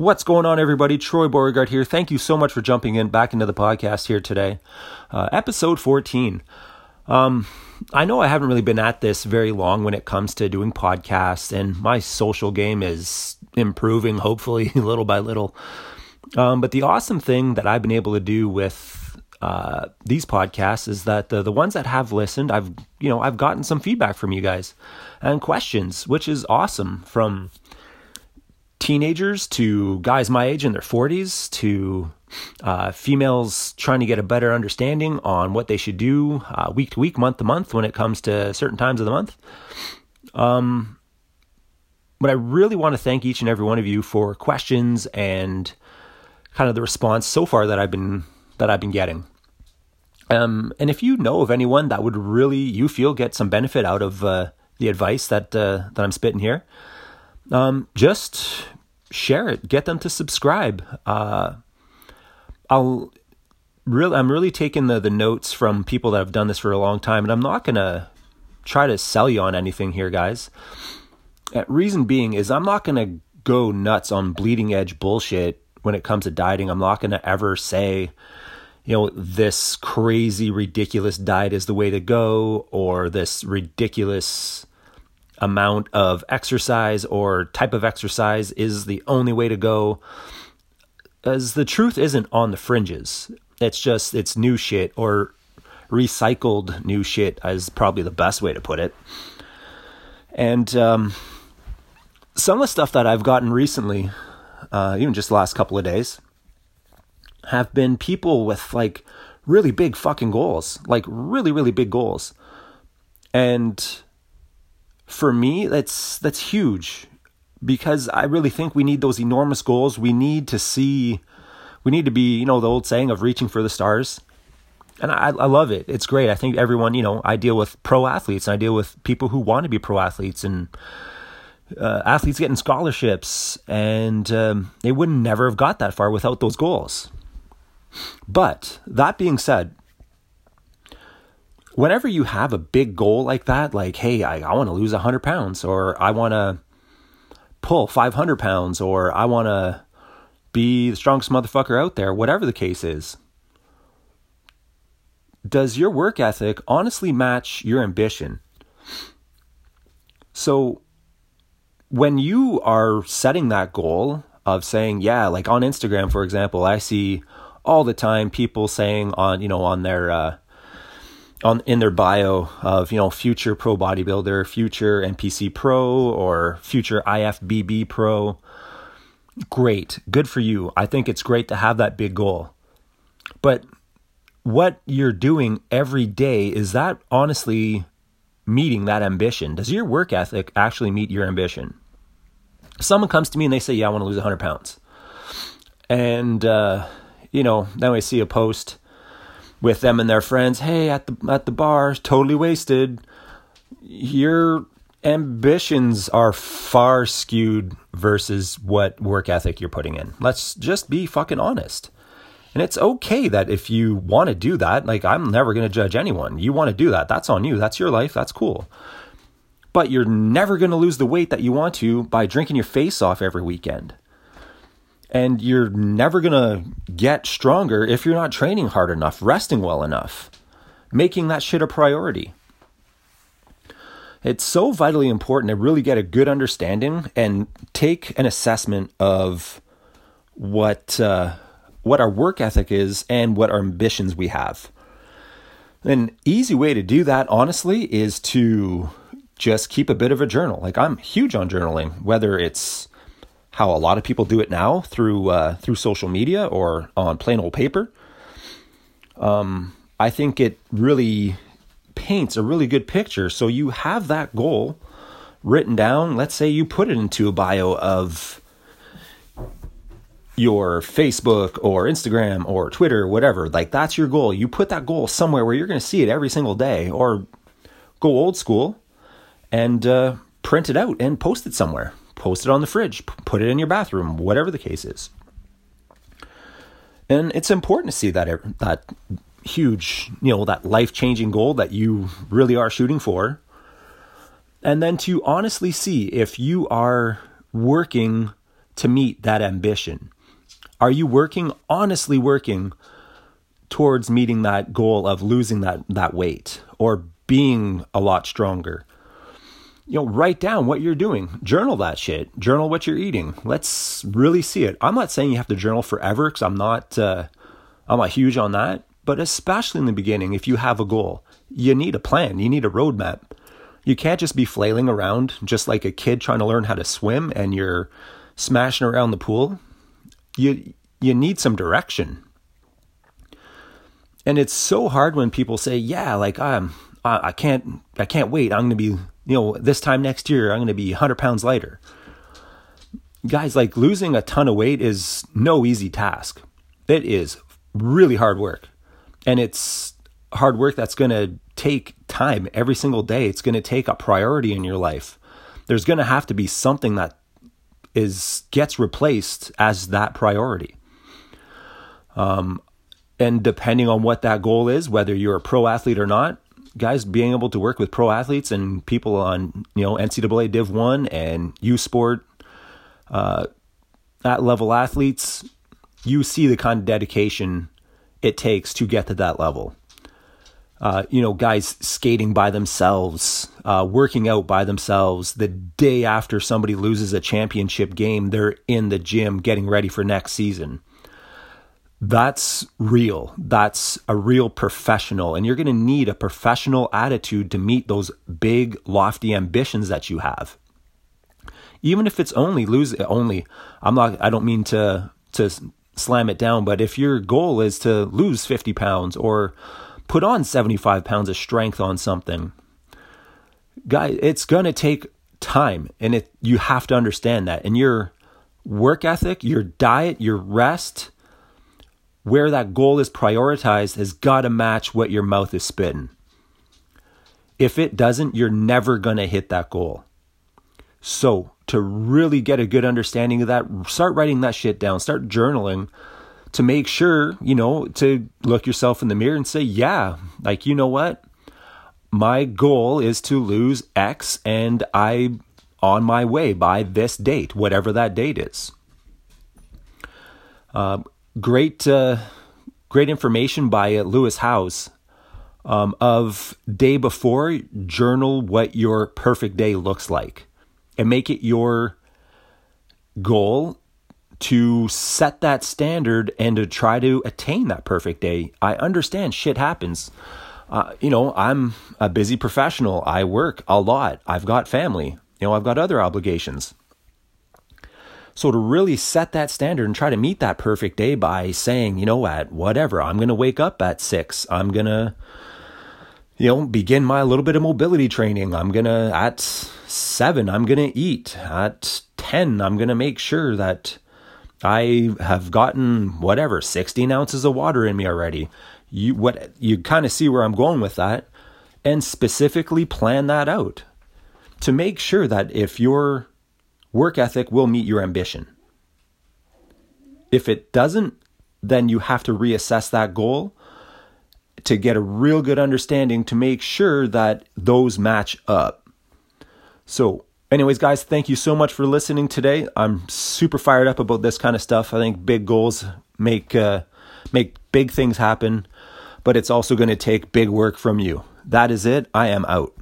What's going on, everybody? Troy Beauregard here. Thank you so much for jumping in back into the podcast here today. Uh, episode 14. Um, I know I haven't really been at this very long when it comes to doing podcasts, and my social game is improving, hopefully, little by little. Um, but the awesome thing that I've been able to do with uh, these podcasts is that the the ones that have listened, I've you know I've gotten some feedback from you guys and questions, which is awesome from teenagers to guys my age in their 40s to uh, females trying to get a better understanding on what they should do uh, week to week, month to month when it comes to certain times of the month. Um, but I really want to thank each and every one of you for questions and kind of the response so far that I've been that I've been getting. Um, and if you know of anyone that would really you feel get some benefit out of uh, the advice that uh, that I'm spitting here, um, just share it. Get them to subscribe. Uh, I'll really, I'm really taking the the notes from people that have done this for a long time, and I'm not gonna try to sell you on anything here, guys. Uh, reason being is I'm not gonna go nuts on bleeding edge bullshit when it comes to dieting. I'm not gonna ever say, you know, this crazy, ridiculous diet is the way to go, or this ridiculous amount of exercise or type of exercise is the only way to go. As the truth isn't on the fringes. It's just, it's new shit or recycled new shit, is probably the best way to put it. And um, some of the stuff that I've gotten recently, uh, even just the last couple of days, have been people with like really big fucking goals, like really, really big goals. And for me, that's that's huge because I really think we need those enormous goals. We need to see, we need to be, you know, the old saying of reaching for the stars. And I, I love it. It's great. I think everyone, you know, I deal with pro athletes and I deal with people who want to be pro athletes and uh, athletes getting scholarships. And um, they would never have got that far without those goals. But that being said, whenever you have a big goal like that, like, hey, I, I want to lose 100 pounds, or I want to pull 500 pounds, or I want to be the strongest motherfucker out there, whatever the case is, does your work ethic honestly match your ambition? So, when you are setting that goal of saying, yeah, like on Instagram, for example, I see all the time people saying on, you know, on their, uh, on in their bio of you know future pro bodybuilder, future NPC pro, or future IFBB pro. Great, good for you. I think it's great to have that big goal. But what you're doing every day is that honestly meeting that ambition? Does your work ethic actually meet your ambition? Someone comes to me and they say, "Yeah, I want to lose 100 pounds," and uh, you know, then I see a post with them and their friends. Hey, at the at the bar, totally wasted. Your ambitions are far skewed versus what work ethic you're putting in. Let's just be fucking honest. And it's okay that if you want to do that, like I'm never going to judge anyone. You want to do that, that's on you. That's your life, that's cool. But you're never going to lose the weight that you want to by drinking your face off every weekend. And you're never going to get stronger if you're not training hard enough, resting well enough, making that shit a priority. It's so vitally important to really get a good understanding and take an assessment of what uh, what our work ethic is and what our ambitions we have. An easy way to do that, honestly, is to just keep a bit of a journal. Like I'm huge on journaling, whether it's how a lot of people do it now through uh, through social media or on plain old paper. Um, I think it really paints a really good picture. So you have that goal written down. Let's say you put it into a bio of your Facebook or Instagram or Twitter, whatever. Like that's your goal. You put that goal somewhere where you're going to see it every single day, or go old school and uh, print it out and post it somewhere post it on the fridge, put it in your bathroom, whatever the case is. And it's important to see that that huge, you know, that life-changing goal that you really are shooting for. And then to honestly see if you are working to meet that ambition? Are you working, honestly working towards meeting that goal of losing that, that weight or being a lot stronger? You know, write down what you're doing. Journal that shit. Journal what you're eating. Let's really see it. I'm not saying you have to journal forever because I'm not, uh, I'm not huge on that. But especially in the beginning, if you have a goal, you need a plan. You need a roadmap. You can't just be flailing around just like a kid trying to learn how to swim and you're smashing around the pool. You you need some direction. And it's so hard when people say, "Yeah, like I'm I, I can't I can't wait. I'm going to be, you know, this time next year I'm going to be 100 pounds lighter." Guys, like losing a ton of weight is no easy task. It is really hard work. And it's hard work that's going to take time every single day. It's going to take a priority in your life. There's going to have to be something that is gets replaced as that priority. Um, and depending on what that goal is, whether you're a pro athlete or not, guys being able to work with pro athletes and people on you know NCAA Div One and U Sport uh, at level athletes, you see the kind of dedication it takes to get to that level. Uh, you know, guys skating by themselves, uh, working out by themselves. The day after somebody loses a championship game, they're in the gym getting ready for next season. That's real. That's a real professional. And you're going to need a professional attitude to meet those big, lofty ambitions that you have. Even if it's only lose only, I'm not, I don't mean to, to slam it down. But if your goal is to lose 50 pounds or put on 75 pounds of strength on something, guys, it's going to take time and it you have to understand that. And your work ethic, your diet, your rest, where that goal is prioritized has got to match what your mouth is spitting. If it doesn't, you're never going to hit that goal. So, to really get a good understanding of that, start writing that shit down, start journaling to make sure, you know, to look yourself in the mirror and say, yeah, like, you know what? My goal is to lose X and I'm on my way by this date, whatever that date is. Uh, great, uh, great information by uh, Lewis Howes um, of day before. Journal what your perfect day looks like and make it your goal to set that standard and to try to attain that perfect day. I understand shit happens. Uh, you know, I'm a busy professional. I work a lot. I've got family. You know, I've got other obligations. So to really set that standard and try to meet that perfect day by saying, you know, at whatever, I'm going to wake up at six. I'm going to you know, begin my little bit of mobility training. I'm going to, at seven, I'm going to eat. At 10, I'm going to make sure that I have gotten whatever, 16 ounces of water in me already. You, what, you kind of see where I'm going with that and specifically plan that out to make sure that if your work ethic will meet your ambition. If it doesn't, then you have to reassess that goal to get a real good understanding to make sure that those match up. So, anyways, guys, thank you so much for listening today. I'm super fired up about this kind of stuff. I think big goals make uh, make big things happen, but it's also going to take big work from you. That is it. I am out.